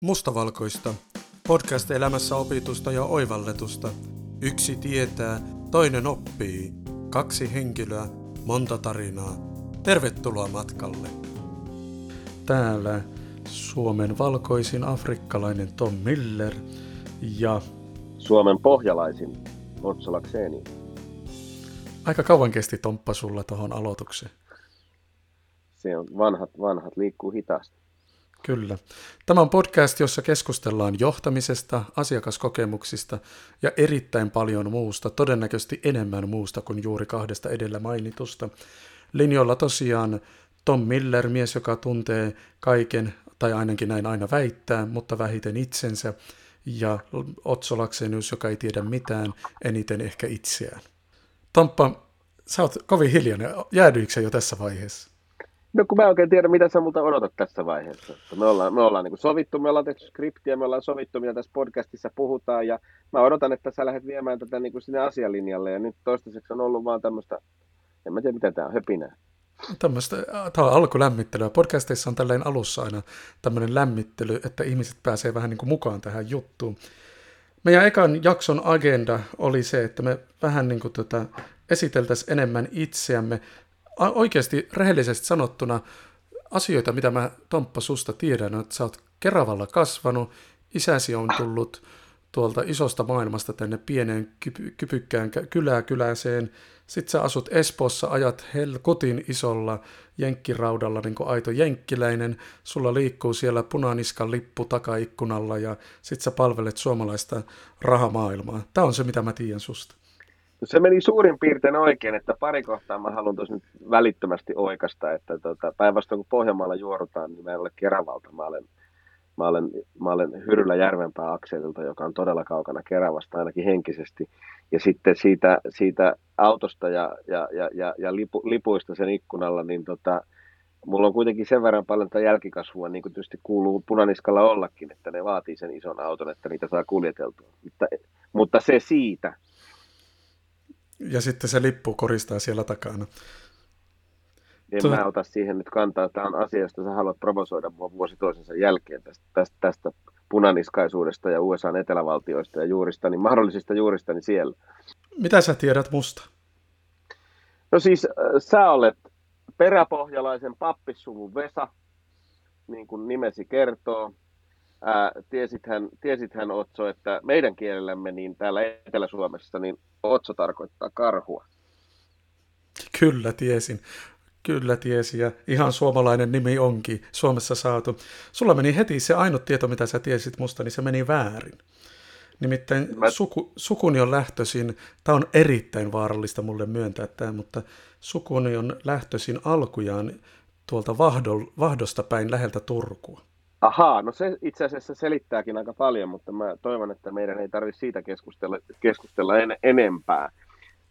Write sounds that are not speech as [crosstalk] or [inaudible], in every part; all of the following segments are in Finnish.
Mustavalkoista. Podcast elämässä opitusta ja oivalletusta. Yksi tietää, toinen oppii. Kaksi henkilöä, monta tarinaa. Tervetuloa matkalle. Täällä Suomen valkoisin afrikkalainen Tom Miller ja Suomen pohjalaisin Otsola Kseni. aika kauan kesti Tomppa sulla tuohon aloitukseen. Se on vanhat, vanhat liikkuu hitaasti. Kyllä. Tämä on podcast, jossa keskustellaan johtamisesta, asiakaskokemuksista ja erittäin paljon muusta, todennäköisesti enemmän muusta kuin juuri kahdesta edellä mainitusta. Linjoilla tosiaan Tom Miller, mies, joka tuntee kaiken, tai ainakin näin aina väittää, mutta vähiten itsensä, ja Otso Laksenius, joka ei tiedä mitään, eniten ehkä itseään. Tomppa, sä oot kovin hiljainen. Jäädyikö jo tässä vaiheessa? No kun mä en oikein tiedä, mitä sä multa odotat tässä vaiheessa. Me ollaan, me ollaan niin sovittu, me ollaan tehty skriptiä, me ollaan sovittu, mitä tässä podcastissa puhutaan, ja mä odotan, että sä lähdet viemään tätä niin kuin sinne asialinjalle, ja nyt toistaiseksi on ollut vaan tämmöistä, en mä tiedä, mitä tää on, höpinää. Tämmöistä, tämä on alkulämmittelyä. Podcasteissa on tällainen alussa aina tämmöinen lämmittely, että ihmiset pääsee vähän niin kuin mukaan tähän juttuun. Meidän ekan jakson agenda oli se, että me vähän niin kuin tota, esiteltäisiin enemmän itseämme. Oikeasti rehellisesti sanottuna asioita, mitä mä Tomppa susta tiedän, on, että sä oot Keravalla kasvanut, isäsi on tullut tuolta isosta maailmasta tänne pieneen kypy- kypykkään kä- kylää kyläseen. Sitten sä asut Espoossa, ajat helkutin isolla jenkkiraudalla, niin kuin aito jenkkiläinen. Sulla liikkuu siellä punaniskan lippu takaikkunalla ja sit sä palvelet suomalaista rahamaailmaa. Tämä on se, mitä mä tiedän susta. Se meni suurin piirtein oikein, että pari kohtaa mä haluan tuossa nyt välittömästi oikasta, että tota, päinvastoin kun Pohjanmaalla juorutaan, niin mä en ole Keravalta, mä olen, mä olen, mä olen Hyrylä Järvenpää akselilta, joka on todella kaukana Keravasta ainakin henkisesti. Ja sitten siitä, siitä autosta ja, ja, ja, ja, ja lipu, lipuista sen ikkunalla, niin tota, mulla on kuitenkin sen verran paljon tätä jälkikasvua, niin kuin tietysti kuuluu punaniskalla ollakin, että ne vaatii sen ison auton, että niitä saa kuljeteltua. Mutta, mutta se siitä. Ja sitten se lippu koristaa siellä takana. En Tuo- mä ota siihen nyt kantaa. Tämä on asia, josta sä haluat provosoida mua vuosi toisensa jälkeen tästä, tästä, tästä punaniskaisuudesta ja USAn etelävaltioista ja juurista, niin mahdollisista juurista niin siellä. Mitä sä tiedät musta? No siis äh, sä olet peräpohjalaisen pappissuvun Vesa, niin kuin nimesi kertoo. Ää, tiesithän, tiesithän Otso, että meidän kielellämme niin täällä Etelä-Suomessa niin Otso tarkoittaa karhua. Kyllä tiesin. Kyllä tiesin ja ihan suomalainen nimi onkin Suomessa saatu. Sulla meni heti se ainut tieto, mitä sä tiesit musta, niin se meni väärin. Nimittäin Mä- suku, sukuni on lähtöisin, tämä on erittäin vaarallista mulle myöntää tämä, mutta sukuni on lähtöisin alkujaan tuolta Vahdol, Vahdosta päin läheltä Turkua. Ahaa, no se itse asiassa selittääkin aika paljon, mutta mä toivon, että meidän ei tarvitse siitä keskustella, keskustella en, enempää.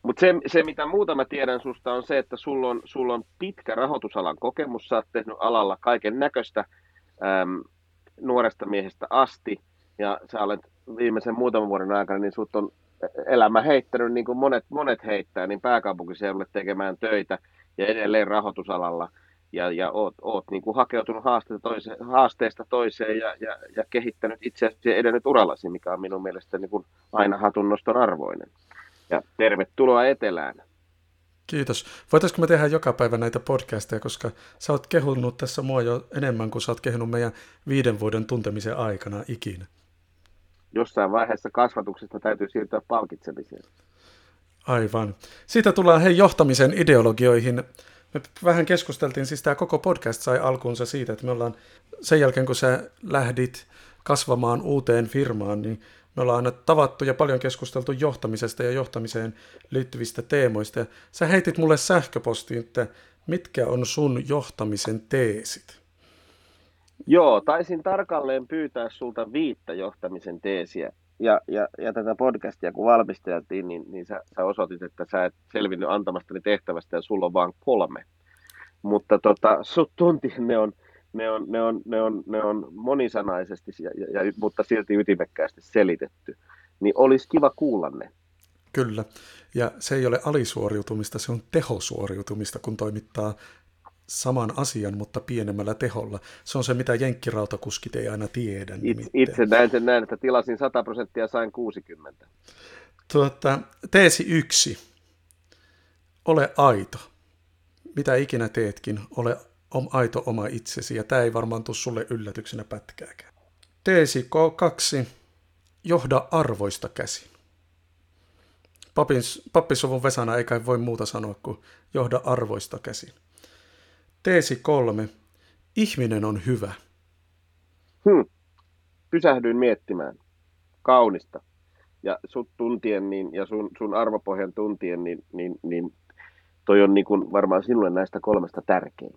Mutta se, se, mitä muuta mä tiedän susta, on se, että sulla on, sulla on pitkä rahoitusalan kokemus. Sä oot tehnyt alalla kaiken näköistä nuoresta miehestä asti. Ja sä olet viimeisen muutaman vuoden aikana, niin sut on elämä heittänyt, niin kuin monet, monet heittää, niin pääkaupunkiseudulle tekemään töitä ja edelleen rahoitusalalla ja, ja oot, oot niin kuin hakeutunut haasteesta toiseen, haasteesta toiseen ja, ja, ja kehittänyt itseäsi ja edennyt urallasi, mikä on minun mielestäni niin kuin aina hatunnoston arvoinen. Ja tervetuloa Etelään. Kiitos. Voitaisiko me tehdä joka päivä näitä podcasteja, koska sä oot kehunut tässä mua jo enemmän kuin sä oot kehunut meidän viiden vuoden tuntemisen aikana ikinä. Jossain vaiheessa kasvatuksesta täytyy siirtyä palkitsemiseen. Aivan. Siitä tullaan hei johtamisen ideologioihin. Me vähän keskusteltiin, siis tämä koko podcast sai alkuunsa siitä, että me ollaan sen jälkeen, kun sä lähdit kasvamaan uuteen firmaan, niin me ollaan aina tavattu ja paljon keskusteltu johtamisesta ja johtamiseen liittyvistä teemoista. Ja sä heitit mulle sähköpostiin, että mitkä on sun johtamisen teesit? Joo, taisin tarkalleen pyytää sulta viittä johtamisen teesiä. Ja, ja, ja tätä podcastia kun valmisteltiin, niin, niin sä, sä osoitit, että sä et selvinnyt antamastani tehtävästä ja sulla on vain kolme. Mutta tota, sut tuntien ne on, ne on, ne on, ne on, ne on monisanaisesti, ja, ja, ja, mutta silti ytimekkäästi selitetty. Niin olisi kiva kuulla ne. Kyllä. Ja se ei ole alisuoriutumista, se on tehosuoriutumista, kun toimittaa saman asian, mutta pienemmällä teholla. Se on se, mitä jenkkirautakuskit ei aina tiedä. Itse, itse näin sen näin, että tilasin 100 prosenttia ja sain 60. Tuota, teesi yksi. Ole aito. Mitä ikinä teetkin, ole aito oma itsesi, ja tämä ei varmaan tule sulle yllätyksenä pätkääkään. Teesi K2. Johda arvoista käsin. Papin, pappisuvun Vesana ei kai voi muuta sanoa kuin johda arvoista käsin. Teesi kolme. Ihminen on hyvä. Hmm. Pysähdyin miettimään. Kaunista. Ja sut tuntien niin, ja sun, sun arvopohjan tuntien, niin, niin, niin toi on niin kuin varmaan sinulle näistä kolmesta tärkein.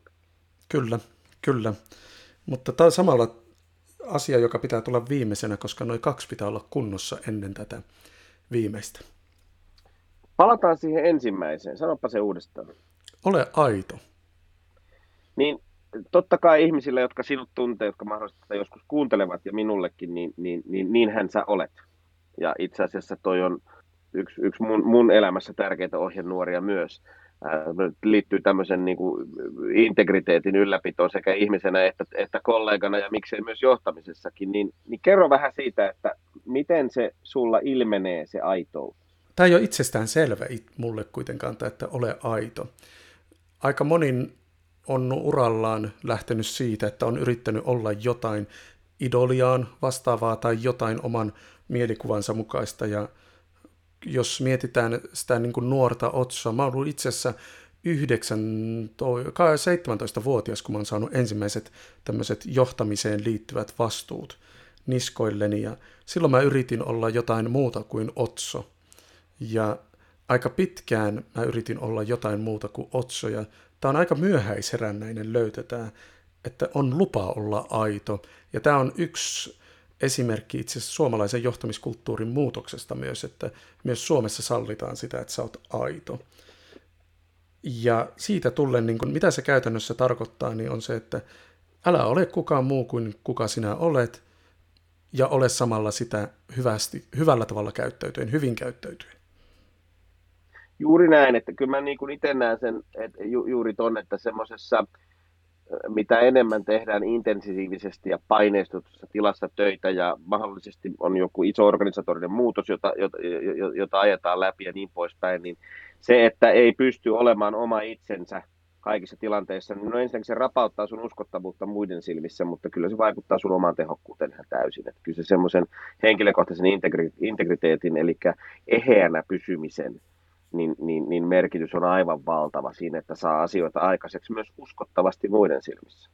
Kyllä, kyllä. Mutta tämä on samalla asia, joka pitää tulla viimeisenä, koska noin kaksi pitää olla kunnossa ennen tätä viimeistä. Palataan siihen ensimmäiseen. Sanopa se uudestaan. Ole aito. Niin totta kai ihmisille, jotka sinut tuntee, jotka mahdollisesti joskus kuuntelevat ja minullekin, niin, niin, niin niinhän sä olet. Ja itse asiassa toi on yksi, yksi mun, mun elämässä tärkeitä ohjenuoria myös. Ää, liittyy tämmöisen niin kuin integriteetin ylläpitoon sekä ihmisenä että, että kollegana ja miksei myös johtamisessakin. Niin, niin kerro vähän siitä, että miten se sulla ilmenee se aitous? Tämä ei ole itsestään selvä mulle kuitenkaan, että ole aito. Aika monin on urallaan lähtenyt siitä, että on yrittänyt olla jotain idoliaan vastaavaa tai jotain oman mielikuvansa mukaista. Ja jos mietitään sitä niin kuin nuorta otsoa, mä olen itse asiassa 17-vuotias, kun mä olen saanut ensimmäiset tämmöiset johtamiseen liittyvät vastuut niskoilleni. Ja silloin mä yritin olla jotain muuta kuin otso. Ja aika pitkään mä yritin olla jotain muuta kuin otso. Ja Tämä on aika myöhäisherännäinen löytetään, että on lupa olla aito. Ja tämä on yksi esimerkki itse asiassa suomalaisen johtamiskulttuurin muutoksesta myös, että myös Suomessa sallitaan sitä, että sä oot aito. Ja siitä tullen, niin kun, mitä se käytännössä tarkoittaa, niin on se, että älä ole kukaan muu kuin kuka sinä olet, ja ole samalla sitä hyvästi, hyvällä tavalla käyttäytyen, hyvin käyttäytyen. Juuri näin, että kyllä mä niin itse näen sen että ju, juuri ton, että semmoisessa, mitä enemmän tehdään intensiivisesti ja paineistutussa tilassa töitä ja mahdollisesti on joku iso organisatorinen muutos, jota, jota, jota ajetaan läpi ja niin poispäin, niin se, että ei pysty olemaan oma itsensä kaikissa tilanteissa, niin no ensinnäkin se rapauttaa sun uskottavuutta muiden silmissä, mutta kyllä se vaikuttaa sun omaan tehokkuuteen ihan täysin. Että kyllä se semmoisen henkilökohtaisen integriteetin, eli eheänä pysymisen niin, niin, niin merkitys on aivan valtava siinä, että saa asioita aikaiseksi myös uskottavasti muiden silmissä.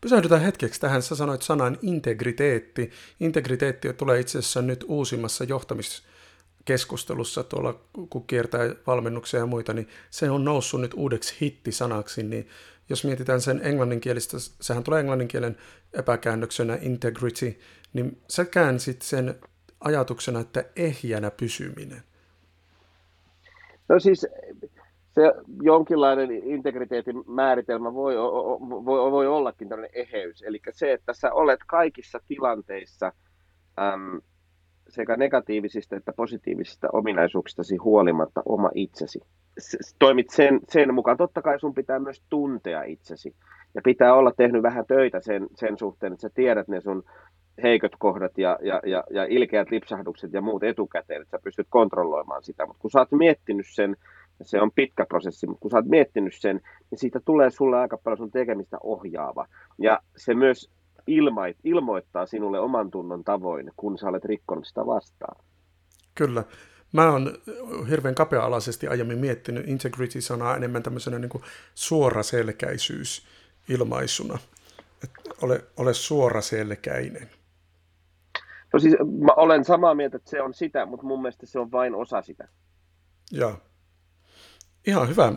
Pysähdytään hetkeksi tähän. Sä sanoit sanan integriteetti. Integriteetti tulee itse asiassa nyt uusimmassa johtamiskeskustelussa tuolla, kun kiertää valmennuksia ja muita, niin se on noussut nyt uudeksi hittisanaksi, niin jos mietitään sen englanninkielistä, sehän tulee englanninkielen epäkäännöksenä integrity, niin sä käänsit sen ajatuksena, että ehjänä pysyminen. No siis se jonkinlainen integriteetin määritelmä voi, voi, voi ollakin tällainen eheys. Eli se, että sä olet kaikissa tilanteissa äm, sekä negatiivisista että positiivisista ominaisuuksistasi huolimatta oma itsesi. Toimit sen, sen mukaan. Totta kai sun pitää myös tuntea itsesi. Ja pitää olla tehnyt vähän töitä sen, sen suhteen, että sä tiedät ne sun heikot kohdat ja, ja, ja, ja ilkeät lipsahdukset ja muut etukäteen, että sä pystyt kontrolloimaan sitä. Mutta kun sä oot miettinyt sen, se on pitkä prosessi, mutta kun sä oot miettinyt sen, niin siitä tulee sulle aika paljon sun tekemistä ohjaava. Ja se myös ilmait, ilmoittaa sinulle oman tunnon tavoin, kun sä olet rikkonut sitä vastaan. Kyllä. Mä oon hirveän kapea-alaisesti aiemmin miettinyt integrity-sanaa enemmän tämmöisenä niin suoraselkäisyys ilmaisuna. Että ole, ole suoraselkäinen. No siis mä olen samaa mieltä, että se on sitä, mutta mun mielestä se on vain osa sitä. Joo. Ihan hyvä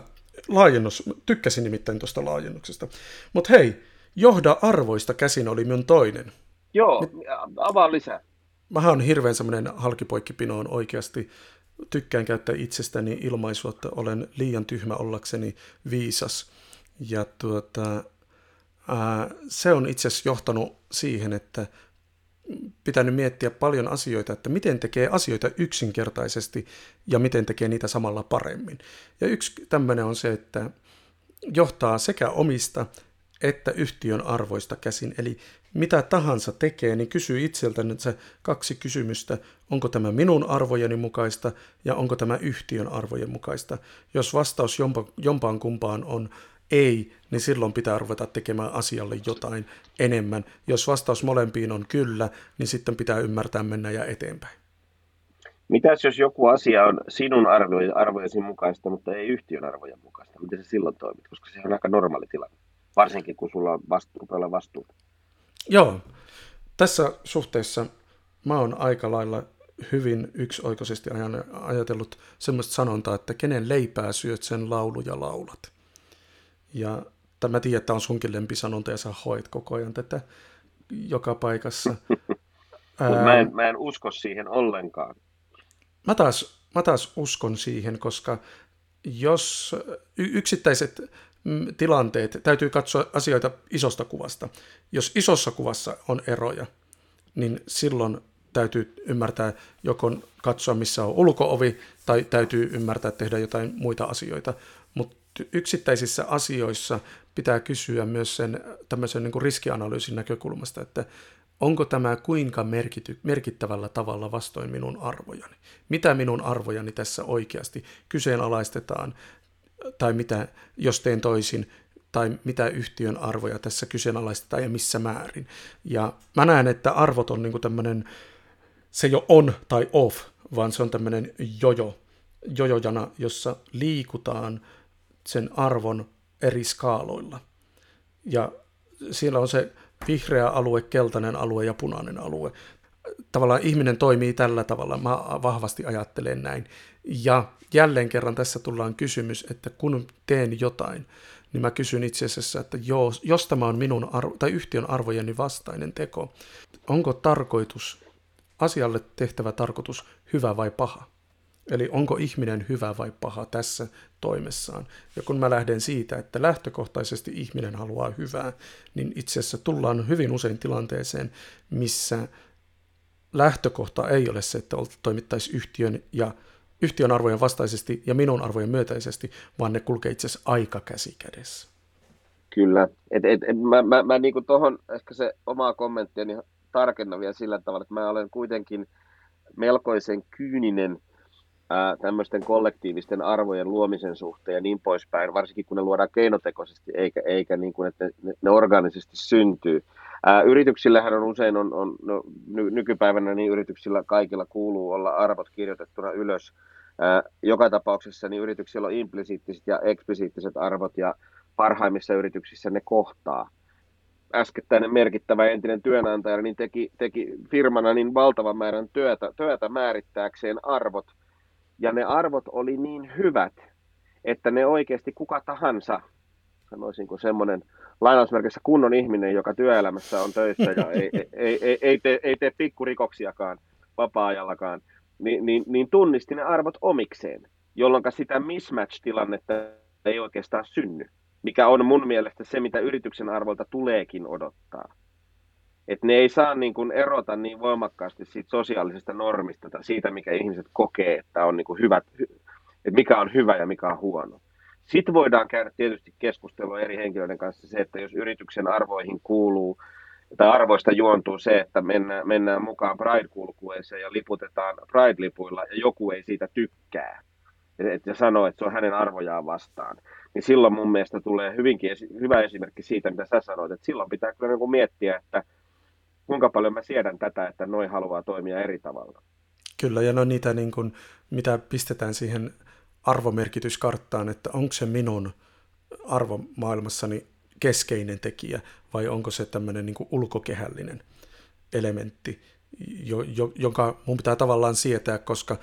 laajennus. Tykkäsin nimittäin tuosta laajennuksesta. Mutta hei, johda arvoista käsin oli minun toinen. Joo, Nyt, avaa lisää. Mä oon hirveän semmoinen halkipoikkipinoon oikeasti. Tykkään käyttää itsestäni ilmaisua, että olen liian tyhmä ollakseni viisas. Ja tuota, ää, se on itse asiassa johtanut siihen, että pitänyt miettiä paljon asioita, että miten tekee asioita yksinkertaisesti ja miten tekee niitä samalla paremmin. Ja yksi tämmöinen on se, että johtaa sekä omista että yhtiön arvoista käsin. Eli mitä tahansa tekee, niin kysy itseltä nyt se kaksi kysymystä. Onko tämä minun arvojeni mukaista ja onko tämä yhtiön arvojen mukaista? Jos vastaus jompa, jompaan kumpaan on ei, niin silloin pitää ruveta tekemään asialle jotain enemmän. Jos vastaus molempiin on kyllä, niin sitten pitää ymmärtää mennä ja eteenpäin. Mitäs jos joku asia on sinun arvojesi mukaista, mutta ei yhtiön arvojen mukaista? Miten se silloin toimit? Koska se on aika normaali tilanne, varsinkin kun sulla on vastu, vastuuta. Joo, tässä suhteessa mä oon aika lailla hyvin yksioikoisesti ajatellut semmoista sanontaa, että kenen leipää syöt, sen lauluja laulat. Ja tämä tiedän, että on sunkin lempisanonta ja sä hoit koko ajan tätä joka paikassa. [laughs] Ää, mä, en, mä en usko siihen ollenkaan. Mä taas, mä taas uskon siihen, koska jos yksittäiset mm, tilanteet, täytyy katsoa asioita isosta kuvasta. Jos isossa kuvassa on eroja, niin silloin täytyy ymmärtää joko katsoa, missä on ulkoovi, tai täytyy ymmärtää tehdä jotain muita asioita. Yksittäisissä asioissa pitää kysyä myös sen tämmöisen niin kuin riskianalyysin näkökulmasta, että onko tämä kuinka merkity, merkittävällä tavalla vastoin minun arvojani? Mitä minun arvojani tässä oikeasti kyseenalaistetaan, tai mitä, jos teen toisin, tai mitä yhtiön arvoja tässä kyseenalaistetaan ja missä määrin. Ja mä näen, että arvot on niin tämmöinen, se jo on tai off, vaan se on tämmöinen jojo, jojojana, jossa liikutaan sen arvon eri skaaloilla. Ja siellä on se vihreä alue, keltainen alue ja punainen alue. Tavallaan ihminen toimii tällä tavalla, mä vahvasti ajattelen näin. Ja jälleen kerran tässä tullaan kysymys, että kun teen jotain, niin mä kysyn itse asiassa, että jos, jos tämä on minun arvo, tai yhtiön arvojeni vastainen teko, onko tarkoitus, asialle tehtävä tarkoitus hyvä vai paha? Eli onko ihminen hyvä vai paha tässä toimessaan. Ja kun mä lähden siitä, että lähtökohtaisesti ihminen haluaa hyvää, niin itse asiassa tullaan hyvin usein tilanteeseen, missä lähtökohta ei ole se, että toimittaisiin yhtiön ja yhtiön arvojen vastaisesti ja minun arvojen myötäisesti, vaan ne kulkee itse asiassa aika käsi kädessä. Kyllä. Et, et, et, mä mä, mä niin tuohon ehkä se omaa kommenttiani tarkennan vielä sillä tavalla, että mä olen kuitenkin melkoisen kyyninen – tämmöisten kollektiivisten arvojen luomisen suhteen ja niin poispäin, varsinkin kun ne luodaan keinotekoisesti eikä, eikä niin kuin, että ne, ne organisesti syntyy. Ää, yrityksillähän on usein, on, on, no, ny, nykypäivänä niin yrityksillä kaikilla kuuluu olla arvot kirjoitettuna ylös. Ää, joka tapauksessa niin yrityksillä on implisiittiset ja eksplisiittiset arvot ja parhaimmissa yrityksissä ne kohtaa. Äskettäinen merkittävä entinen työnantaja niin teki, teki firmana niin valtavan määrän työtä, työtä määrittääkseen arvot – ja ne arvot oli niin hyvät, että ne oikeasti kuka tahansa, sanoisinko semmoinen lainausmerkissä kunnon ihminen, joka työelämässä on töissä ja ei, [laughs] ei, ei, ei, tee, ei tee pikkurikoksiakaan vapaa-ajallakaan, niin, niin, niin tunnisti ne arvot omikseen, jolloin sitä mismatch-tilannetta ei oikeastaan synny, mikä on mun mielestä se, mitä yrityksen arvolta tuleekin odottaa että ne ei saa niin kuin erota niin voimakkaasti siitä sosiaalisesta normista tai siitä, mikä ihmiset kokee, että on niin kuin hyvät, että mikä on hyvä ja mikä on huono. Sitten voidaan käydä tietysti keskustelua eri henkilöiden kanssa se, että jos yrityksen arvoihin kuuluu tai arvoista juontuu se, että mennään, mennään mukaan Pride-kulkueeseen ja liputetaan Pride-lipuilla ja joku ei siitä tykkää ja sanoo, että se on hänen arvojaan vastaan, niin silloin mun mielestä tulee hyvinkin esi- hyvä esimerkki siitä, mitä sä sanoit, että silloin pitää kyllä niin miettiä, että kuinka paljon mä siedän tätä, että noin haluaa toimia eri tavalla. Kyllä, ja no niitä, niin kuin, mitä pistetään siihen arvomerkityskarttaan, että onko se minun arvomaailmassani keskeinen tekijä vai onko se tämmöinen niin ulkokehällinen elementti, jo, jo, jonka mun pitää tavallaan sietää, koska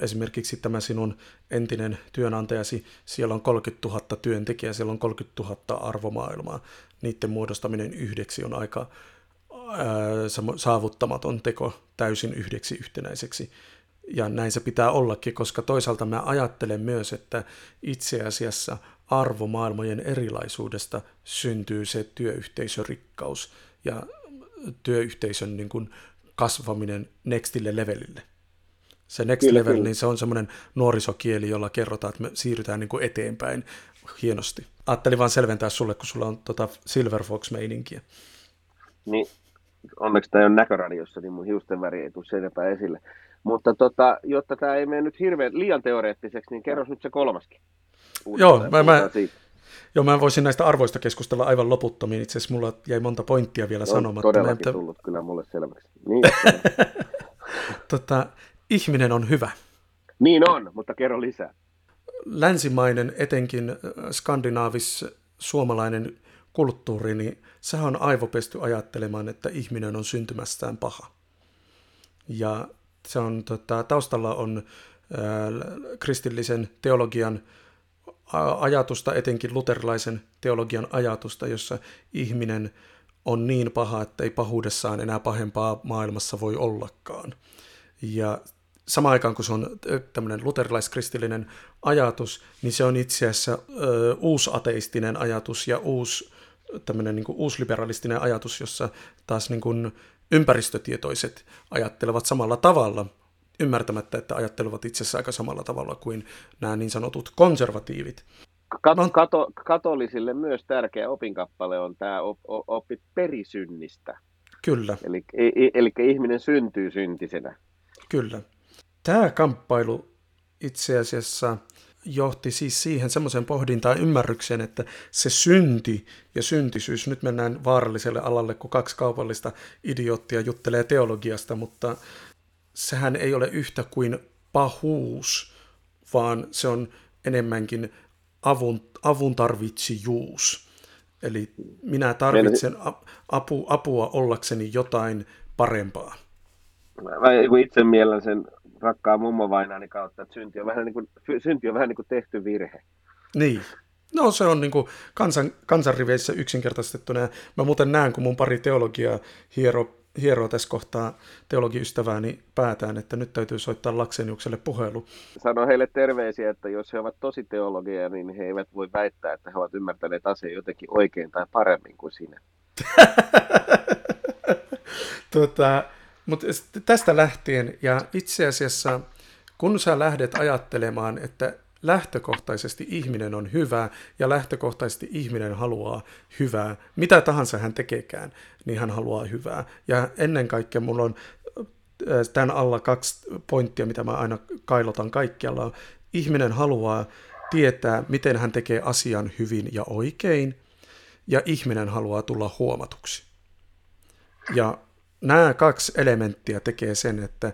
esimerkiksi tämä sinun entinen työnantajasi, siellä on 30 000 työntekijää, siellä on 30 000 arvomaailmaa. Niiden muodostaminen yhdeksi on aika saavuttamaton teko täysin yhdeksi yhtenäiseksi. Ja näin se pitää ollakin, koska toisaalta mä ajattelen myös, että itse asiassa arvomaailmojen erilaisuudesta syntyy se työyhteisörikkaus ja työyhteisön niin kuin kasvaminen nextille levelille. Se next kyllä, level, kyllä. niin se on semmoinen nuorisokieli, jolla kerrotaan, että me siirrytään niin kuin eteenpäin hienosti. Ajattelin vaan selventää sulle, kun sulla on tota Silver Fox-meininkiä. Niin, onneksi tämä on näköradiossa, niin mun hiusten väri ei tule sen esille. Mutta tota, jotta tämä ei mene nyt hirveän liian teoreettiseksi, niin kerros nyt se kolmaskin. Joo, mä, mä, joo, mä voisin näistä arvoista keskustella aivan loputtomiin. Itse asiassa mulla jäi monta pointtia vielä no, sanomatta. Todellakin että... tullut kyllä mulle selväksi. Niin, [laughs] tota, ihminen on hyvä. Niin on, mutta kerro lisää. Länsimainen, etenkin skandinaavis suomalainen kulttuuri, niin sehän on aivopesty ajattelemaan, että ihminen on syntymästään paha. Ja se on, tota, taustalla on ää, kristillisen teologian ajatusta, etenkin luterilaisen teologian ajatusta, jossa ihminen on niin paha, että ei pahuudessaan enää pahempaa maailmassa voi ollakaan. Ja samaan aikaan, kun se on tämmöinen luterilaiskristillinen ajatus, niin se on itse asiassa ö, uusateistinen ajatus ja uusi, tämmöinen niin uusliberalistinen ajatus, jossa taas niin kuin ympäristötietoiset ajattelevat samalla tavalla, ymmärtämättä, että ajattelevat itse asiassa aika samalla tavalla kuin nämä niin sanotut konservatiivit. Kat- kato, katolisille myös tärkeä opinkappale on tämä op, op, oppi perisynnistä. Kyllä. Eli, eli, eli ihminen syntyy syntisenä. Kyllä. Tämä kamppailu itse asiassa johti siis siihen semmoisen pohdintaan ymmärrykseen, että se synti ja syntisyys, nyt mennään vaaralliselle alalle, kun kaksi kaupallista idioottia juttelee teologiasta, mutta sehän ei ole yhtä kuin pahuus, vaan se on enemmänkin avun, avun tarvitsijuus. Eli minä tarvitsen apu, apua ollakseni jotain parempaa. Mä itse mielen sen rakkaan mummovainaani kautta, että synti on vähän niin kuin, synti on vähän niin kuin tehty virhe. Niin. No se on niin kuin kansan, kansanriveissä yksinkertaistettuna. Mä muuten näen, kun mun pari teologiaa hiero, hieroo tässä kohtaa teologiystävääni päätään, että nyt täytyy soittaa Lakseniukselle puhelu. Sano heille terveisiä, että jos he ovat tosi teologia, niin he eivät voi väittää, että he ovat ymmärtäneet asian jotenkin oikein tai paremmin kuin sinä. [laughs] tota, mutta tästä lähtien, ja itse asiassa kun sä lähdet ajattelemaan, että lähtökohtaisesti ihminen on hyvä ja lähtökohtaisesti ihminen haluaa hyvää, mitä tahansa hän tekeekään, niin hän haluaa hyvää. Ja ennen kaikkea mulla on tämän alla kaksi pointtia, mitä mä aina kailotan kaikkialla. Ihminen haluaa tietää, miten hän tekee asian hyvin ja oikein, ja ihminen haluaa tulla huomatuksi. Ja nämä kaksi elementtiä tekee sen, että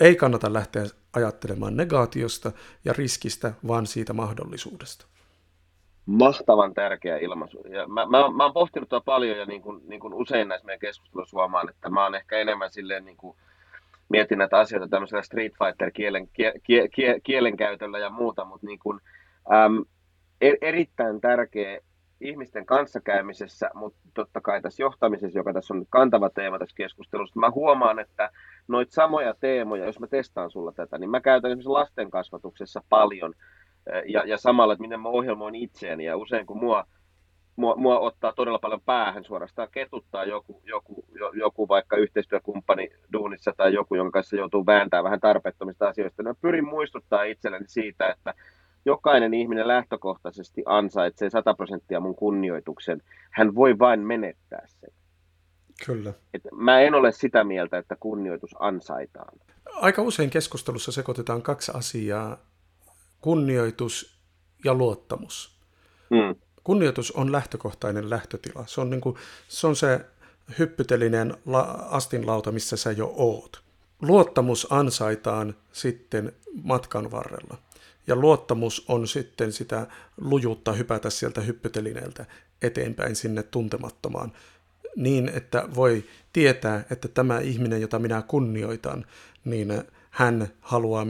ei kannata lähteä ajattelemaan negaatiosta ja riskistä, vaan siitä mahdollisuudesta. Mahtavan tärkeä ilmaisu. Ja mä, mä, mä oon pohtinut tuota paljon ja niin kuin, niin kuin usein näissä meidän keskusteluissa huomaan, että mä oon ehkä enemmän silleen niin kuin mietin näitä asioita tämmöisellä Street Fighter-kielen kie, kie, kielenkäytöllä ja muuta, mutta niin kuin, äm, er, erittäin tärkeä ihmisten kanssakäymisessä, mutta totta kai tässä johtamisessa, joka tässä on kantava teema tässä keskustelussa, mä huomaan, että noita samoja teemoja, jos mä testaan sulla tätä, niin mä käytän esimerkiksi lasten kasvatuksessa paljon ja, ja samalla, että miten mä ohjelmoin itseäni ja usein kun mua, mua, mua ottaa todella paljon päähän suorastaan ketuttaa joku, joku, joku vaikka yhteistyökumppani duunissa tai joku, jonka kanssa joutuu vääntämään vähän tarpeettomista asioista, niin mä pyrin muistuttaa itselleni siitä, että jokainen ihminen lähtökohtaisesti ansaitsee 100 prosenttia mun kunnioituksen. Hän voi vain menettää sen. Kyllä. Et mä en ole sitä mieltä, että kunnioitus ansaitaan. Aika usein keskustelussa sekoitetaan kaksi asiaa, kunnioitus ja luottamus. Mm. Kunnioitus on lähtökohtainen lähtötila. Se on, niin kuin, se, on se hyppytelinen la, astinlauta, missä sä jo oot. Luottamus ansaitaan sitten matkan varrella. Ja luottamus on sitten sitä lujuutta hypätä sieltä hyppytelineeltä eteenpäin sinne tuntemattomaan niin, että voi tietää, että tämä ihminen, jota minä kunnioitan, niin hän haluaa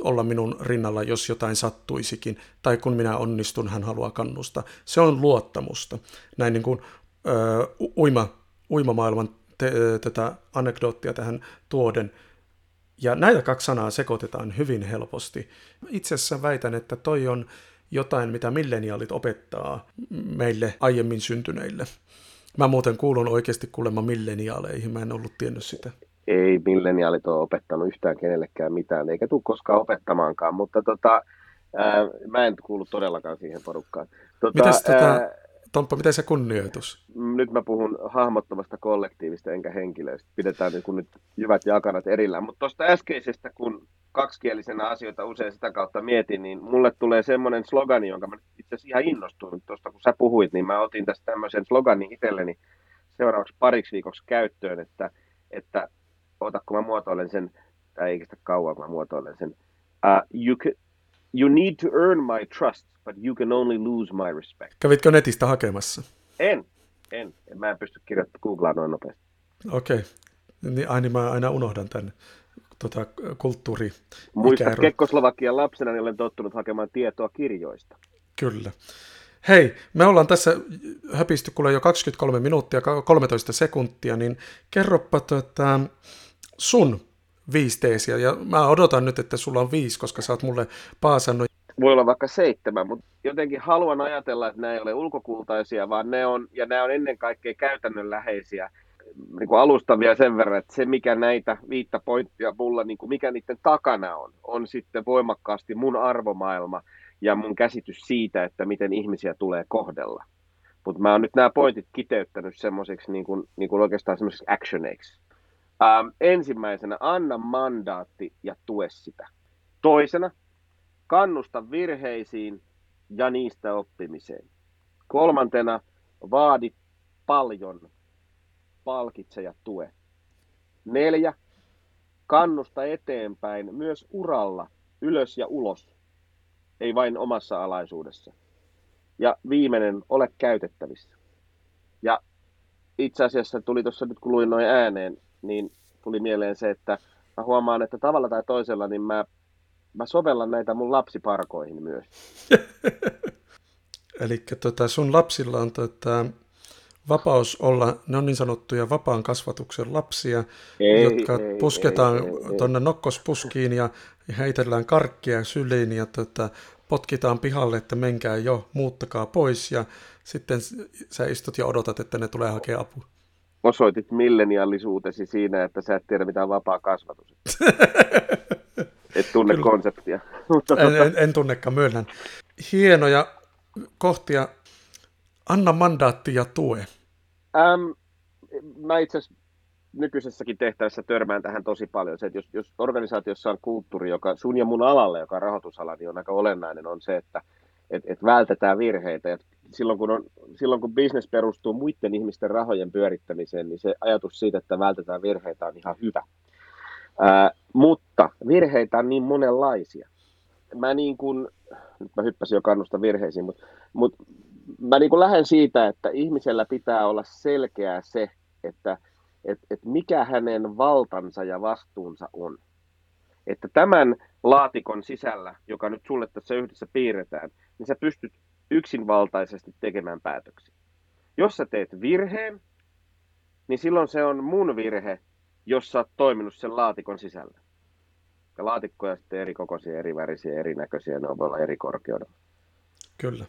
olla minun rinnalla, jos jotain sattuisikin, tai kun minä onnistun, hän haluaa kannustaa. Se on luottamusta. Näin niin kuin uima, uimamaailman te, tätä anekdoottia tähän tuoden. Ja näitä kaksi sanaa sekoitetaan hyvin helposti. Itse asiassa väitän, että toi on jotain, mitä milleniaalit opettaa meille aiemmin syntyneille. Mä muuten kuulun oikeasti kuulemma milleniaaleihin, mä en ollut tiennyt sitä. Ei milleniaalit ole opettanut yhtään kenellekään mitään, eikä tule koskaan opettamaankaan, mutta tota, Ää, mä en kuulu todellakaan siihen porukkaan. Tota, Mites tota, ää, Tomppa, miten se kunnioitus? Nyt mä puhun hahmottomasta kollektiivista enkä henkilöistä. Pidetään niin nyt jyvät ja akanat erillään. Mutta tuosta äskeisestä, kun kaksikielisenä asioita usein sitä kautta mietin, niin mulle tulee semmoinen slogani, jonka mä itse asiassa ihan innostuin tuosta, kun sä puhuit, niin mä otin tästä tämmöisen sloganin itselleni seuraavaksi pariksi viikoksi käyttöön, että, että ota kun mä muotoilen sen, tai ei kestä kauan kun mä muotoilen sen, uh, you, you need to earn my trust, but you can only lose my respect. Kävitkö netistä hakemassa? En, en. Mä en pysty kirjoittamaan Googlaa noin nopeasti. Okei. Okay. Niin, aina mä aina unohdan tämän tota, kulttuuri Muista Kekkoslovakian lapsena, niin olen tottunut hakemaan tietoa kirjoista. Kyllä. Hei, me ollaan tässä höpisty kuule jo 23 minuuttia, 13 sekuntia, niin kerropa tota, sun viisi teesiä, ja mä odotan nyt, että sulla on viisi, koska sä oot mulle paasannut. Voi olla vaikka seitsemän, mutta jotenkin haluan ajatella, että nämä ei ole ulkokultaisia, vaan ne on, ja nämä on ennen kaikkea käytännönläheisiä niin kuin alustavia sen verran, että se mikä näitä viittä pointtia mulla, niin kuin mikä niiden takana on, on sitten voimakkaasti mun arvomaailma ja mun käsitys siitä, että miten ihmisiä tulee kohdella. Mutta mä oon nyt nämä pointit kiteyttänyt semmoiseksi niin kuin, niin kuin oikeastaan semmoiseksi actioneiksi. Ähm, ensimmäisenä, anna mandaatti ja tue sitä. Toisena, kannusta virheisiin ja niistä oppimiseen. Kolmantena, vaadi paljon palkitse ja tue. Neljä, kannusta eteenpäin myös uralla, ylös ja ulos, ei vain omassa alaisuudessa. Ja viimeinen, ole käytettävissä. Ja itse asiassa tuli tuossa nyt kun luin noin ääneen, niin tuli mieleen se, että mä huomaan, että tavalla tai toisella niin mä, mä sovellan näitä mun lapsiparkoihin myös. [laughs] Eli tota, sun lapsilla on tota, vapaus olla, ne on niin sanottuja vapaan kasvatuksen lapsia, ei, jotka ei, pusketaan tuonne nokkospuskiin ja heitellään karkkia syliin ja tota, potkitaan pihalle, että menkää jo, muuttakaa pois ja sitten sä istut ja odotat, että ne tulee hakea apua. Osoitit milleniallisuutesi siinä, että sä et tiedä mitään vapaa kasvatus. [laughs] et tunne Kyllä. konseptia. [laughs] en, en, en tunnekaan, myönnän. Hienoja kohtia Anna mandaatti ja tue. Ähm, mä itse nykyisessäkin tehtävässä törmään tähän tosi paljon. Se, että jos, jos organisaatiossa on kulttuuri, joka sun ja mun alalle, joka on rahoitusala, niin on aika olennainen, on se, että et, et vältetään virheitä. Et silloin, kun on, silloin kun business perustuu muiden ihmisten rahojen pyörittämiseen, niin se ajatus siitä, että vältetään virheitä on ihan hyvä. Ää, mutta virheitä on niin monenlaisia. Mä niin kuin, nyt mä hyppäsin jo kannusta virheisiin, mutta, mutta mä niin lähden siitä, että ihmisellä pitää olla selkeää se, että et, et mikä hänen valtansa ja vastuunsa on. Että tämän laatikon sisällä, joka nyt sulle tässä yhdessä piirretään, niin sä pystyt yksinvaltaisesti tekemään päätöksiä. Jos sä teet virheen, niin silloin se on mun virhe, jos sä oot toiminut sen laatikon sisällä. Ja laatikkoja sitten eri kokoisia, eri värisiä, erinäköisiä, ne voi olla eri korkeudella. Kyllä.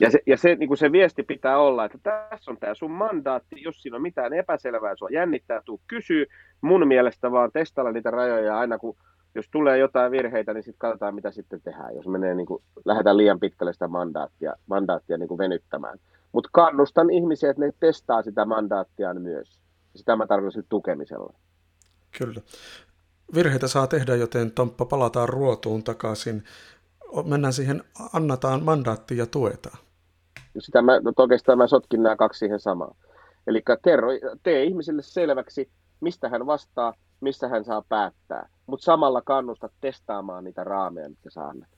Ja se, ja se, niin kuin se viesti pitää olla, että tässä on tämä sun mandaatti, jos siinä on mitään epäselvää, sua jännittää, tuu kysyy. Mun mielestä vaan testailla niitä rajoja aina, kun jos tulee jotain virheitä, niin sitten katsotaan, mitä sitten tehdään, jos menee, niin kuin, lähdetään liian pitkälle sitä mandaattia, mandaattia niin kuin venyttämään. Mutta kannustan ihmisiä, että ne testaa sitä mandaattiaan myös. Sitä mä tarkoitan tukemisella. Kyllä. Virheitä saa tehdä, joten Tomppa palataan ruotuun takaisin mennään siihen, annataan mandaatti ja tuetaan. Sitä mä, no oikeastaan mä sotkin nämä kaksi siihen samaan. Eli kerro, tee ihmiselle selväksi, mistä hän vastaa, missä hän saa päättää, mutta samalla kannusta testaamaan niitä raameja, mitkä saa annat.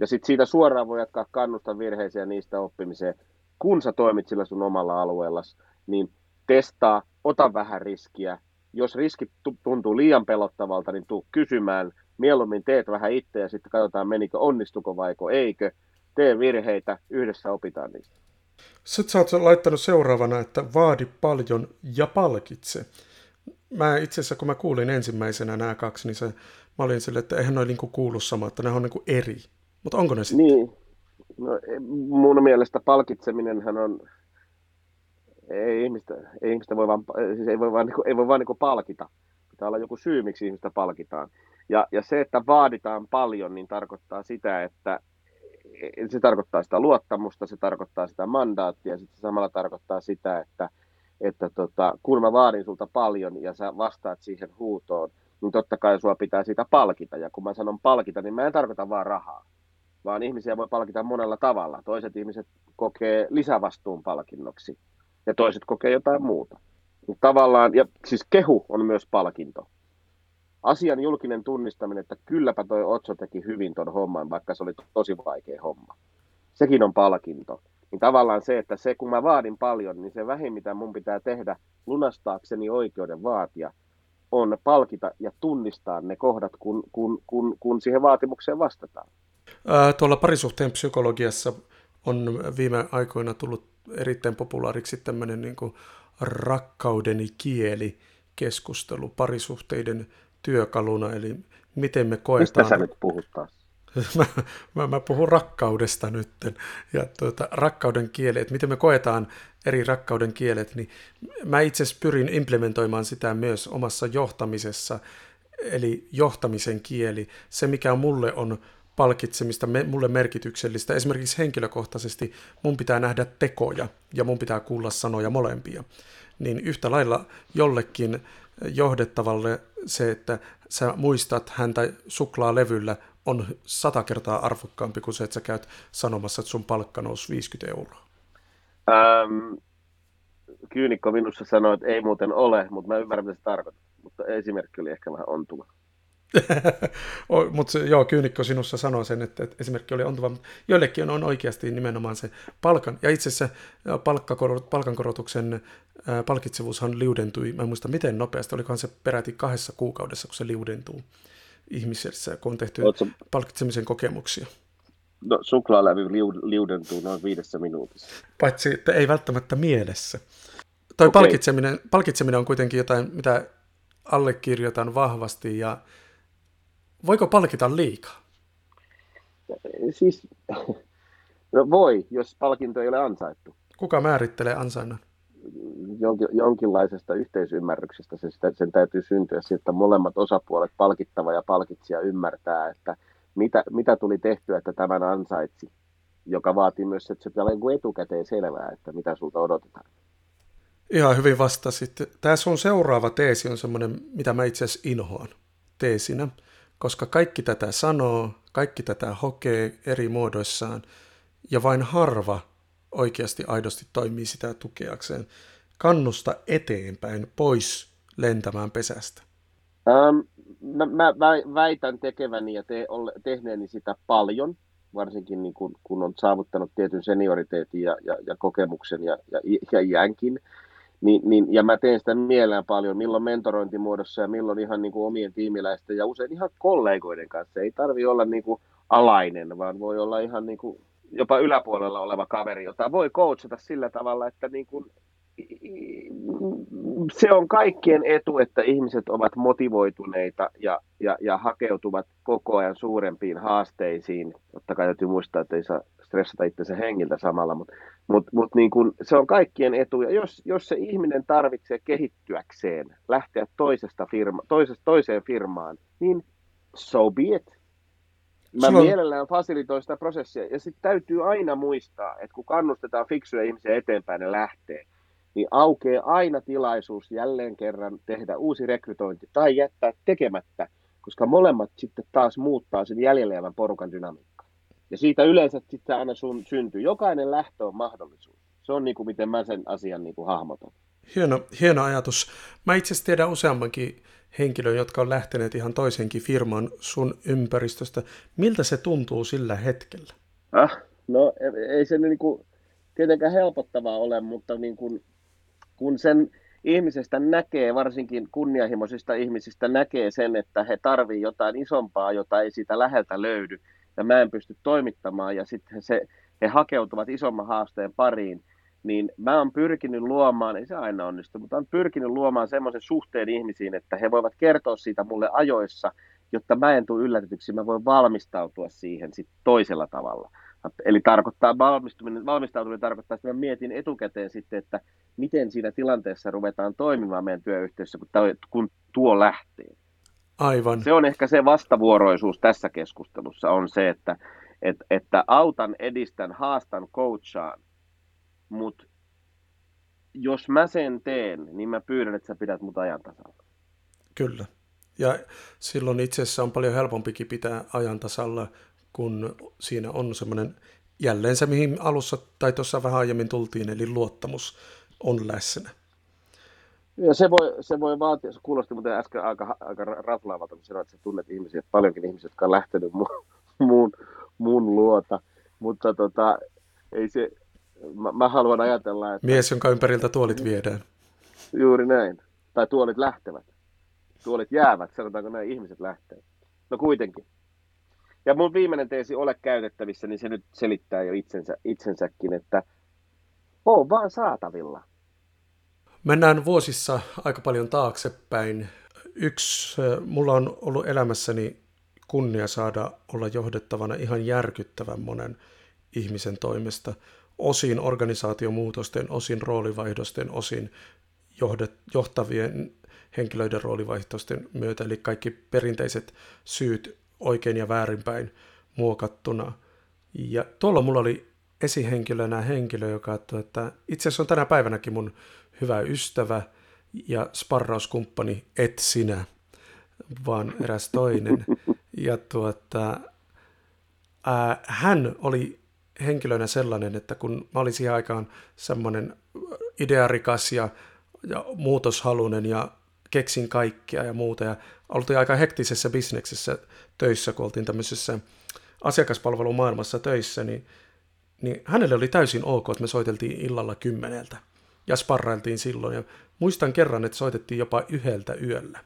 Ja sitten siitä suoraan voi jatkaa kannustaa virheisiä niistä oppimiseen. Kun sä toimit sillä sun omalla alueella, niin testaa, ota vähän riskiä. Jos riski tuntuu liian pelottavalta, niin tuu kysymään, mieluummin teet vähän itse ja sitten katsotaan menikö, onnistuko vaiko eikö. Tee virheitä, yhdessä opitaan niistä. Sitten sä oot laittanut seuraavana, että vaadi paljon ja palkitse. Mä itse asiassa, kun mä kuulin ensimmäisenä nämä kaksi, niin se, mä olin sille, että eihän noin niinku kuulu sama, että ne on niinku eri. Mutta onko ne sitten? Niin. No, mun mielestä palkitseminenhän on, ei ihmistä, ei ihmistä voi vaan, siis ei voi vaan, niinku, ei voi vaan niinku palkita. Pitää olla joku syy, miksi ihmistä palkitaan. Ja, ja se, että vaaditaan paljon, niin tarkoittaa sitä, että se tarkoittaa sitä luottamusta, se tarkoittaa sitä mandaattia, sitten samalla tarkoittaa sitä, että, että tota, kun mä vaadin sulta paljon ja sä vastaat siihen huutoon, niin totta kai sua pitää siitä palkita. Ja kun mä sanon palkita, niin mä en tarkoita vaan rahaa, vaan ihmisiä voi palkita monella tavalla. Toiset ihmiset kokee lisävastuun palkinnoksi ja toiset kokee jotain muuta. Tavallaan, ja siis kehu on myös palkinto. Asian julkinen tunnistaminen, että kylläpä toi Otso teki hyvin ton homman, vaikka se oli tosi vaikea homma. Sekin on palkinto. Niin tavallaan se, että se kun mä vaadin paljon, niin se vähin mitä mun pitää tehdä lunastaakseni oikeuden vaatia, on palkita ja tunnistaa ne kohdat, kun, kun, kun, kun siihen vaatimukseen vastataan. Ää, tuolla parisuhteen psykologiassa on viime aikoina tullut erittäin populaariksi tämmöinen niin kuin rakkaudeni kieli keskustelu parisuhteiden työkaluna, eli miten me koetaan... Mistä sä nyt puhut taas? [laughs] mä, mä, mä puhun rakkaudesta nyt. Ja tuota, rakkauden kieli, että miten me koetaan eri rakkauden kielet, niin mä itse asiassa pyrin implementoimaan sitä myös omassa johtamisessa, eli johtamisen kieli, se mikä mulle on palkitsemista, me, mulle merkityksellistä. Esimerkiksi henkilökohtaisesti mun pitää nähdä tekoja ja mun pitää kuulla sanoja molempia. Niin yhtä lailla jollekin johdettavalle se, että sä muistat häntä suklaalevyllä, on sata kertaa arvokkaampi kuin se, että sä käyt sanomassa, että sun palkka nousi 50 euroa. Ähm, kyynikko minussa sanoi, että ei muuten ole, mutta mä ymmärrän, mitä se tarkoittaa. Mutta esimerkki oli ehkä vähän ontuva. [laughs] mutta joo, kyynikko sinussa sanoi sen, että, että esimerkki oli ontuva, joillekin on oikeasti nimenomaan se palkan, ja itse asiassa palkankorotuksen palkitsevuushan liudentui, mä en muista miten nopeasti, olikohan se peräti kahdessa kuukaudessa, kun se liudentuu ihmisessä, kun on tehty Ootko... palkitsemisen kokemuksia. No suklaalevy liudentuu noin viidessä minuutissa. Paitsi, että ei välttämättä mielessä. Toi okay. palkitseminen, palkitseminen on kuitenkin jotain, mitä allekirjoitan vahvasti ja voiko palkita liikaa? Siis, [laughs] no voi, jos palkinto ei ole ansaittu. Kuka määrittelee ansainnan? Jonkin, jonkinlaisesta yhteisymmärryksestä se, sen täytyy syntyä että molemmat osapuolet, palkittava ja palkitsija, ymmärtää, että mitä, mitä tuli tehtyä, että tämän ansaitsi, joka vaatii myös, että se on etukäteen selvää, että mitä sulta odotetaan. Ihan hyvin vastasit. Tämä sun seuraava teesi on semmoinen, mitä mä itse asiassa inhoan teesinä, koska kaikki tätä sanoo, kaikki tätä hokee eri muodoissaan, ja vain harva oikeasti aidosti toimii sitä tukeakseen. Kannusta eteenpäin, pois lentämään pesästä. Ähm, mä, mä väitän tekeväni ja te, tehneeni sitä paljon, varsinkin niin kun, kun on saavuttanut tietyn senioriteetin ja, ja, ja kokemuksen ja, ja, ja iänkin. Niin, niin, ja mä teen sitä mielellään paljon, milloin mentorointimuodossa ja milloin ihan niin kuin omien tiimiläisten ja usein ihan kollegoiden kanssa. Ei tarvi olla niin kuin alainen, vaan voi olla ihan niin kuin jopa yläpuolella oleva kaveri, jota voi coachata sillä tavalla, että niin kuin se on kaikkien etu, että ihmiset ovat motivoituneita ja, ja, ja hakeutuvat koko ajan suurempiin haasteisiin. Totta kai täytyy muistaa, että ei saa stressata itsensä hengiltä samalla, mutta mut, mut niin kun, se on kaikkien etu. Ja jos, jos se ihminen tarvitsee kehittyäkseen, lähteä toisesta firma, toisesta, toiseen firmaan, niin so be it. Mä Silloin... mielellään fasilitoin sitä prosessia. Ja sitten täytyy aina muistaa, että kun kannustetaan fiksuja ihmisiä eteenpäin ne lähtee, niin aukeaa aina tilaisuus jälleen kerran tehdä uusi rekrytointi tai jättää tekemättä, koska molemmat sitten taas muuttaa sen jäljellä jäävän porukan dynamiikkaa. Ja siitä yleensä sitten aina sun syntyy. Jokainen lähtö on mahdollisuus. Se on niin kuin miten mä sen asian niin kuin hahmotan. Hieno, hieno ajatus. Mä itse asiassa tiedän useammankin henkilön, jotka on lähteneet ihan toisenkin firman sun ympäristöstä. Miltä se tuntuu sillä hetkellä? Ah, no ei se niin kuin, tietenkään helpottavaa ole, mutta niin kuin, kun sen ihmisestä näkee, varsinkin kunnianhimoisista ihmisistä näkee sen, että he tarvii jotain isompaa, jota ei siitä läheltä löydy, ja mä en pysty toimittamaan, ja sitten se, he hakeutuvat isomman haasteen pariin, niin mä oon pyrkinyt luomaan, ei se aina onnistu, mutta olen pyrkinyt luomaan semmoisen suhteen ihmisiin, että he voivat kertoa siitä mulle ajoissa, jotta mä en tule yllätetyksi, mä voin valmistautua siihen sit toisella tavalla. Eli tarkoittaa valmistuminen, valmistautuminen tarkoittaa, että mä mietin etukäteen sitten, että miten siinä tilanteessa ruvetaan toimimaan meidän työyhteisössä, kun, kun tuo lähtee. Aivan. Se on ehkä se vastavuoroisuus tässä keskustelussa on se, että, että, että autan, edistän, haastan, coachaan, mutta jos mä sen teen, niin mä pyydän, että sä pidät mut ajan tasalla. Kyllä. Ja silloin itse asiassa on paljon helpompikin pitää ajan tasalla, kun siinä on semmoinen, jälleen se mihin alussa tai tuossa vähän aiemmin tultiin, eli luottamus on läsnä. Ja se voi, se voi vaatia, se kuulosti muuten äsken aika, aika raflaavalta, kun sanoit, että sä tunnet ihmisiä, paljonkin ihmisiä, jotka on lähtenyt mun, [laughs] mun, mun luota, mutta tota, ei se, mä, mä haluan ajatella, että... Mies, jonka ympäriltä tuolit viedään. Juuri näin. Tai tuolit lähtevät. Tuolit jäävät, sanotaanko näin, ihmiset lähtee. No kuitenkin. Ja mun viimeinen teesi ole käytettävissä, niin se nyt selittää jo itsensä, itsensäkin, että on vaan saatavilla. Mennään vuosissa aika paljon taaksepäin. Yksi, mulla on ollut elämässäni kunnia saada olla johdettavana ihan järkyttävän monen ihmisen toimesta. Osin organisaatiomuutosten, osin roolivaihdosten, osin johdet, johtavien henkilöiden roolivaihtoisten myötä, eli kaikki perinteiset syyt oikein ja väärinpäin muokattuna. Ja tuolla mulla oli esihenkilönä henkilö, joka että itse asiassa on tänä päivänäkin mun hyvä ystävä ja sparrauskumppani, et sinä, vaan eräs toinen. Ja tuota, ää, hän oli henkilönä sellainen, että kun mä olin siihen aikaan semmoinen idearikas ja, ja muutoshalunen ja keksin kaikkea ja muuta. Ja oltiin aika hektisessä bisneksessä töissä, kun oltiin tämmöisessä asiakaspalvelumaailmassa töissä, niin, niin hänelle oli täysin ok, että me soiteltiin illalla kymmeneltä ja sparrailtiin silloin. Ja muistan kerran, että soitettiin jopa yhdeltä yöllä.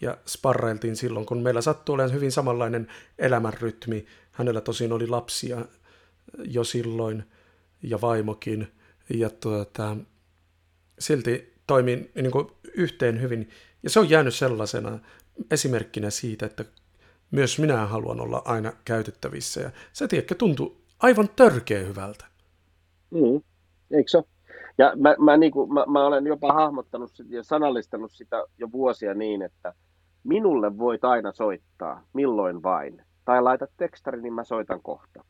Ja sparrailtiin silloin, kun meillä sattui olemaan hyvin samanlainen elämänrytmi. Hänellä tosin oli lapsia jo silloin ja vaimokin. Ja tuota, silti toimin niin kuin yhteen hyvin. Ja se on jäänyt sellaisena esimerkkinä siitä, että myös minä haluan olla aina käytettävissä. Ja se tiedätkö, tuntuu aivan törkeä hyvältä. Mm, eikö se Ja mä, mä, niin kuin, mä, mä olen jopa hahmottanut ja sanallistanut sitä jo vuosia niin, että minulle voit aina soittaa, milloin vain. Tai laitat tekstari, niin mä soitan kohta.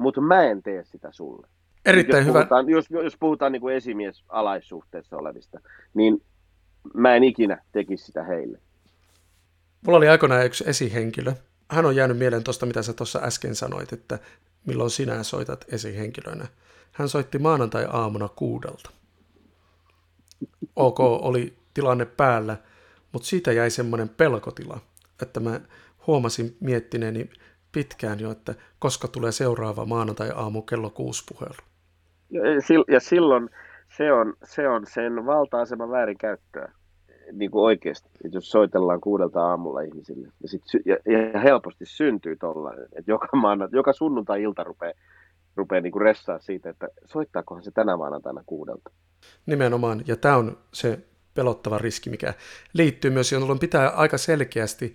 Mutta mä en tee sitä sulle. Erittäin jos hyvä. Puhutaan, jos, jos puhutaan niin kuin esimies-alaissuhteessa olevista, niin mä en ikinä tekisi sitä heille. Mulla oli aikoinaan yksi esihenkilö. Hän on jäänyt mieleen tuosta, mitä sä tuossa äsken sanoit, että milloin sinä soitat esihenkilönä. Hän soitti maanantai-aamuna kuudelta. Ok, oli tilanne päällä, mutta siitä jäi semmoinen pelkotila, että mä huomasin miettineeni pitkään jo, että koska tulee seuraava maanantai-aamu kello kuusi puhelu. Ja silloin se on, se on sen valta-aseman väärinkäyttöä niin kuin oikeasti, että jos soitellaan kuudelta aamulla ihmisille, ja, sit, ja, ja helposti syntyy tuollainen, että joka, maana, joka sunnuntai-ilta rupeaa, rupeaa niin kuin ressaa siitä, että soittaakohan se tänä maanantaina kuudelta. Nimenomaan, ja tämä on se pelottava riski, mikä liittyy myös, jolloin pitää aika selkeästi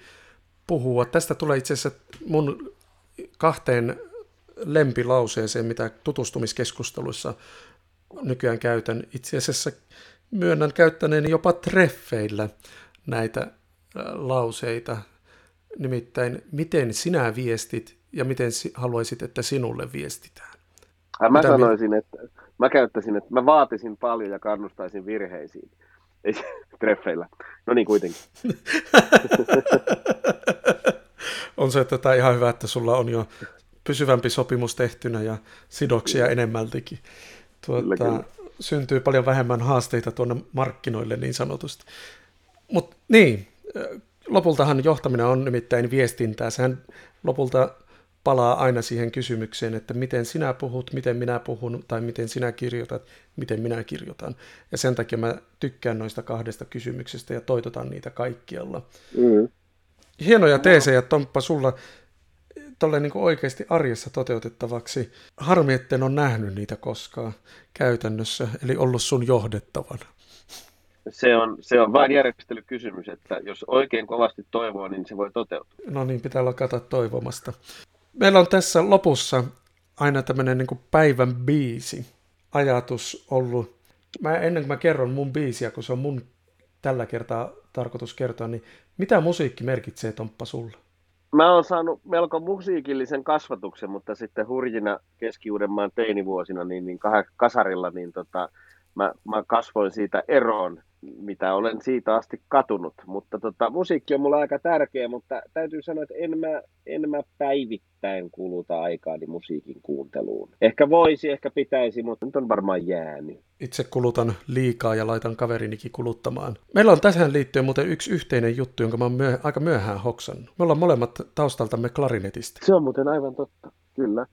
puhua. Tästä tulee itse asiassa mun kahteen lempilauseeseen, mitä tutustumiskeskusteluissa nykyään käytän. Itse asiassa myönnän käyttäneeni jopa treffeillä näitä äh, lauseita. Nimittäin, miten sinä viestit ja miten haluaisit, että sinulle viestitään. Mä Mitä sanoisin, mi- että mä käyttäisin, että mä vaatisin paljon ja kannustaisin virheisiin. Ei [laughs] treffeillä. No niin kuitenkin. [laughs] on se että tämä ihan hyvä, että sulla on jo pysyvämpi sopimus tehtynä ja sidoksia enemmältikin. Tuota, kyllä, kyllä. Syntyy paljon vähemmän haasteita tuonne markkinoille niin sanotusti. Mutta niin, lopultahan johtaminen on nimittäin viestintää. Sehän lopulta palaa aina siihen kysymykseen, että miten sinä puhut, miten minä puhun, tai miten sinä kirjoitat, miten minä kirjoitan. Ja sen takia mä tykkään noista kahdesta kysymyksestä ja toitotan niitä kaikkialla. Mm. Hienoja teesejä, Tomppa, sulla tolle niin oikeasti arjessa toteutettavaksi. Harmi, etten ole nähnyt niitä koskaan käytännössä, eli ollut sun johdettavana. Se on, se on vain järjestelykysymys, että jos oikein kovasti toivoo, niin se voi toteutua. No niin, pitää lakata toivomasta. Meillä on tässä lopussa aina tämmöinen niin päivän biisi ajatus ollut. Mä, ennen kuin mä kerron mun biisiä, kun se on mun tällä kertaa tarkoitus kertoa, niin mitä musiikki merkitsee Tomppa sulle? Mä oon saanut melko musiikillisen kasvatuksen, mutta sitten hurjina keski-Uudenmaan teinivuosina, niin, niin kasarilla, niin tota, mä, mä kasvoin siitä eroon mitä olen siitä asti katunut. Mutta tota, musiikki on mulle aika tärkeä, mutta täytyy sanoa, että en mä, en mä päivittäin kuluta aikaani musiikin kuunteluun. Ehkä voisi, ehkä pitäisi, mutta nyt on varmaan jäänyt. Itse kulutan liikaa ja laitan kaverinikin kuluttamaan. Meillä on tähän liittyen muuten yksi yhteinen juttu, jonka mä oon myö- aika myöhään hoksannut. Me ollaan molemmat taustaltamme klarinetista. Se on muuten aivan totta, kyllä.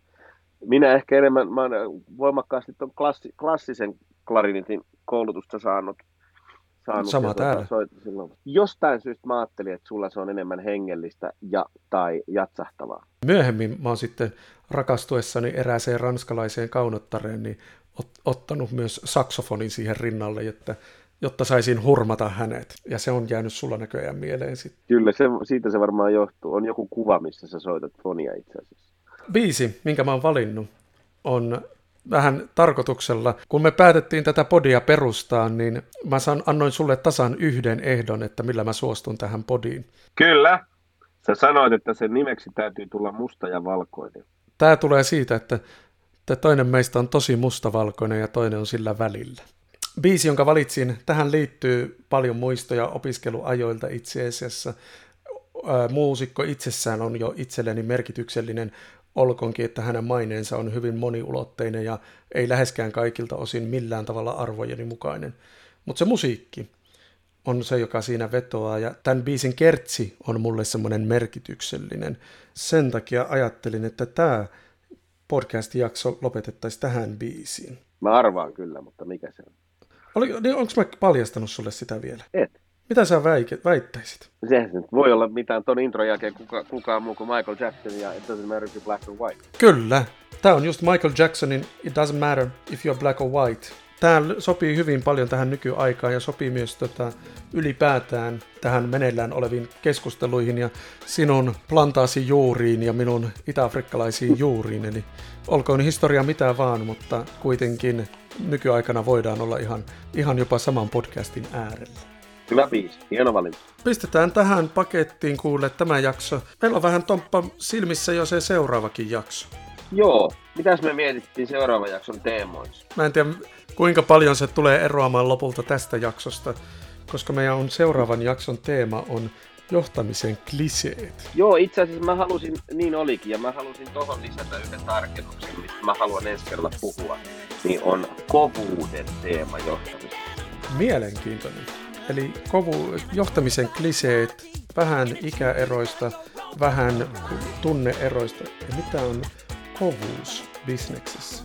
Minä ehkä enemmän, mä oon voimakkaasti tuon klassi, klassisen klarinetin koulutusta saanut saanut. Sama täällä. Silloin. Jostain syystä mä ajattelin, että sulla se on enemmän hengellistä ja, tai jatsahtavaa. Myöhemmin mä oon sitten rakastuessani erääseen ranskalaiseen kaunottareen, niin ot, ottanut myös saksofonin siihen rinnalle, että, jotta saisin hurmata hänet. Ja se on jäänyt sulla näköjään mieleen sitten. Kyllä, se, siitä se varmaan johtuu. On joku kuva, missä sä soitat fonia itse asiassa. Biisi, minkä mä oon valinnut, on vähän tarkoituksella. Kun me päätettiin tätä podia perustaa, niin mä san, annoin sulle tasan yhden ehdon, että millä mä suostun tähän podiin. Kyllä. Sä sanoit, että sen nimeksi täytyy tulla musta ja valkoinen. Tämä tulee siitä, että, että toinen meistä on tosi mustavalkoinen ja toinen on sillä välillä. Biisi, jonka valitsin, tähän liittyy paljon muistoja opiskeluajoilta itse asiassa. Muusikko itsessään on jo itselleni merkityksellinen olkonkin, että hänen maineensa on hyvin moniulotteinen ja ei läheskään kaikilta osin millään tavalla arvojeni mukainen. Mutta se musiikki on se, joka siinä vetoaa, ja tämän biisin kertsi on mulle semmoinen merkityksellinen. Sen takia ajattelin, että tämä podcast-jakso lopetettaisiin tähän biisiin. Mä arvaan kyllä, mutta mikä se on? Oli, niin onko mä paljastanut sulle sitä vielä? Et. Mitä sä väittäisit? Se voi olla mitään ton intron jälkeen kuka, kukaan muu kuin Michael Jackson ja It Doesn't Matter If You're Black or White. Kyllä. Tämä on just Michael Jacksonin It Doesn't Matter If You're Black or White. Tämä sopii hyvin paljon tähän nykyaikaan ja sopii myös tota, ylipäätään tähän meneillään oleviin keskusteluihin ja sinun plantaasi juuriin ja minun itä-afrikkalaisiin juuriin. Eli olkoon historia mitä vaan, mutta kuitenkin nykyaikana voidaan olla ihan, ihan jopa saman podcastin äärellä. Hyvä biisi, hieno valinta. Pistetään tähän pakettiin kuule tämä jakso. Meillä on vähän tomppa silmissä jo se seuraavakin jakso. Joo, mitäs me mietittiin seuraavan jakson teemoissa? Mä en tiedä kuinka paljon se tulee eroamaan lopulta tästä jaksosta, koska meidän on seuraavan jakson teema on johtamisen kliseet. Joo, itse asiassa mä halusin, niin olikin, ja mä halusin tuohon lisätä yhden tarkennuksen, mistä mä haluan ensi kerralla puhua, niin on kovuuden teema johtamisessa. Mielenkiintoinen. Eli kovu, johtamisen kliseet, vähän ikäeroista, vähän tunneeroista ja mitä on kovuus bisneksessä?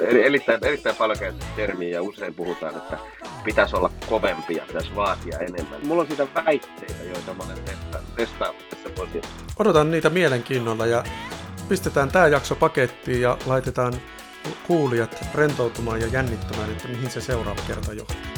Erittäin, erittäin paljon termiä ja usein puhutaan, että pitäisi olla kovempia, pitäisi vaatia enemmän. Mulla on siitä väitteitä, joita mä olen testannut tässä vuosien. Odotan niitä mielenkiinnolla ja pistetään tämä jakso pakettiin ja laitetaan kuulijat rentoutumaan ja jännittämään, että mihin se seuraava kerta johtaa.